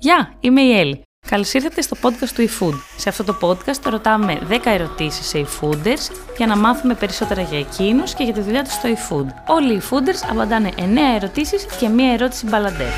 Γεια, είμαι η Έλλη. Καλώς ήρθατε στο podcast του eFood. Σε αυτό το podcast ρωτάμε 10 ερωτήσεις σε eFooders για να μάθουμε περισσότερα για εκείνους και για τη δουλειά τους στο eFood. Όλοι οι eFooders απαντάνε 9 ερωτήσεις και μία ερώτηση μπαλαντέρ.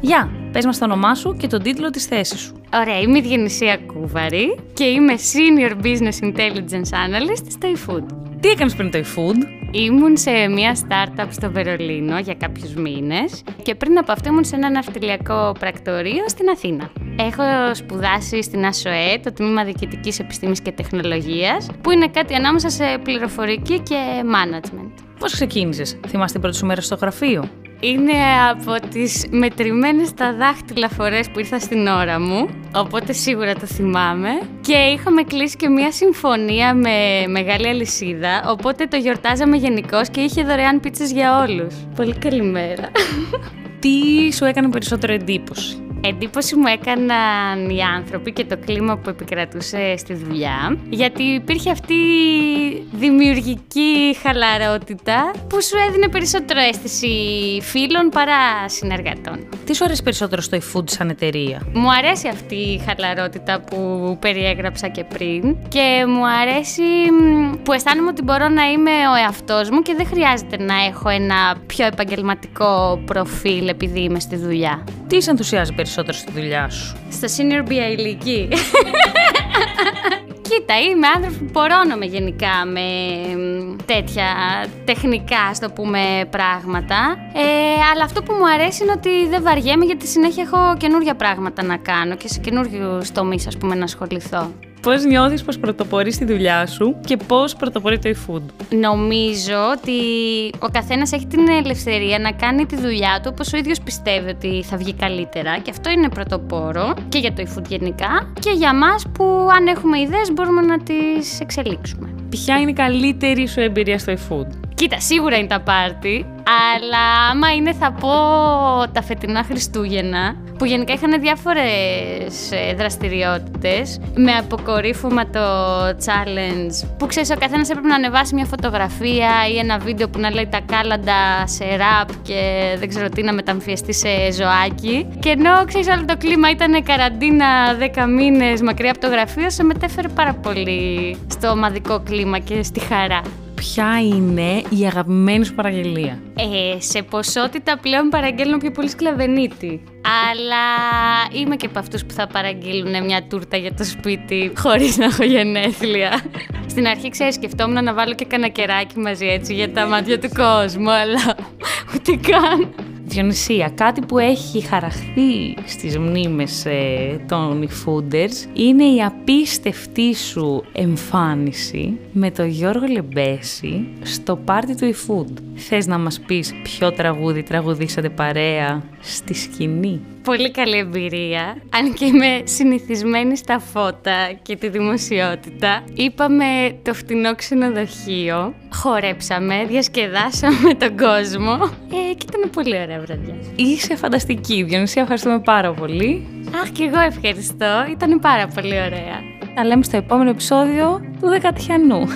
Γεια, πες μας το όνομά σου και τον τίτλο της θέσης σου. Ωραία, είμαι η Διονυσία Κούβαρη και είμαι Senior Business Intelligence Analyst στο eFood. Τι έκανες πριν το eFood, Ήμουν σε μια startup στο Βερολίνο για κάποιους μήνες και πριν από αυτό ήμουν σε ένα ναυτιλιακό πρακτορείο στην Αθήνα. Έχω σπουδάσει στην ΑΣΟΕ, το Τμήμα Διοικητικής Επιστήμης και Τεχνολογίας, που είναι κάτι ανάμεσα σε πληροφορική και management. Πώς ξεκίνησες, θυμάστε την πρώτη σου μέρα στο γραφείο; Είναι από τις μετρημένες τα δάχτυλα φορές που ήρθα στην ώρα μου, οπότε σίγουρα το θυμάμαι. Και είχαμε κλείσει και μια συμφωνία με μεγάλη αλυσίδα, οπότε το γιορτάζαμε γενικώς και είχε δωρεάν πίτσες για όλους. Πολύ καλημέρα. Τι σου έκανε περισσότερο εντύπωση; Εντύπωση μου έκαναν οι άνθρωποι και το κλίμα που επικρατούσε στη δουλειά, γιατί υπήρχε αυτή η δημιουργική χαλαρότητα που σου έδινε περισσότερο αίσθηση φίλων παρά συνεργατών. Τι σου αρέσει περισσότερο στο eFood σαν εταιρεία; Μου αρέσει αυτή η χαλαρότητα που περιέγραψα και πριν και μου αρέσει που αισθάνομαι ότι μπορώ να είμαι ο εαυτός μου και δεν χρειάζεται να έχω ένα πιο επαγγελματικό προφίλ επειδή είμαι στη δουλειά. Τι σε ενθουσιάζει περισσότερο στη δουλειά σου. Στο senior BA ηλικία. Κοίτα, είμαι άνθρωπο που πορώνομαι γενικά με τέτοια τεχνικά, στο πούμε, πράγματα. Ε, αλλά αυτό που μου αρέσει είναι ότι δεν βαριέμαι γιατί συνέχεια έχω καινούργια πράγματα να κάνω και σε καινούριου τομείς, ας πούμε, να ασχοληθώ. Πώς νιώθεις πω πρωτοπορείς στη δουλειά σου και πώς πρωτοπορεί το eFood; Νομίζω ότι ο καθένας έχει την ελευθερία να κάνει τη δουλειά του όπως ο ίδιος πιστεύει ότι θα βγει καλύτερα. Και αυτό είναι πρωτοπόρο και για το eFood γενικά και για μας που αν έχουμε ιδέες μπορούμε να τις εξελίξουμε. Ποια είναι η καλύτερη σου εμπειρία στο eFood; Κοίτα, σίγουρα είναι τα πάρτι, αλλά άμα είναι θα πω τα φετινά Χριστούγεννα, που γενικά είχαν διάφορες ε, δραστηριότητες, με αποκορύφωμα το challenge, που ξέρεις ο καθένας έπρεπε να ανεβάσει μια φωτογραφία ή ένα βίντεο που να λέει τα κάλαντα σε ραπ και δεν ξέρω τι να μεταμφιεστεί σε ζωάκι. Και ενώ ξέρεις όλο το κλίμα ήταν καραντίνα 10 μήνες μακριά από το γραφείο, σε μετέφερε πάρα πολύ στο ομαδικό κλίμα και στη χαρά ποια είναι η αγαπημένη σου παραγγελία; Ε, σε ποσότητα πλέον παραγγέλνω πιο πολύ σκλαβενίτη. Αλλά είμαι και από αυτούς που θα παραγγείλουν μια τούρτα για το σπίτι χωρίς να έχω γενέθλια. Στην αρχή, ξέρεις, σκεφτόμουν να βάλω και κανένα κεράκι μαζί έτσι για τα μάτια του κόσμου, αλλά ούτε καν. Διονυσία, κάτι που έχει χαραχθεί στις μνήμες ε, των eFooders είναι η απίστευτή σου εμφάνιση με τον Γιώργο Λεμπέση στο πάρτι του eFood. Θες να μας πεις ποιο τραγούδι τραγουδήσατε παρέα στη σκηνή; Πολύ καλή εμπειρία, αν και είμαι συνηθισμένη στα φώτα και τη δημοσιότητα. Είπαμε το φτηνό ξενοδοχείο, χορέψαμε, διασκεδάσαμε τον κόσμο ε, και ήταν πολύ ωραία βραδιά. Είσαι φανταστική, Διονυσία, ευχαριστούμε πάρα πολύ. Αχ, και εγώ ευχαριστώ, ήταν πάρα πολύ ωραία. Τα λέμε στο επόμενο επεισόδιο του Δεκατιανού.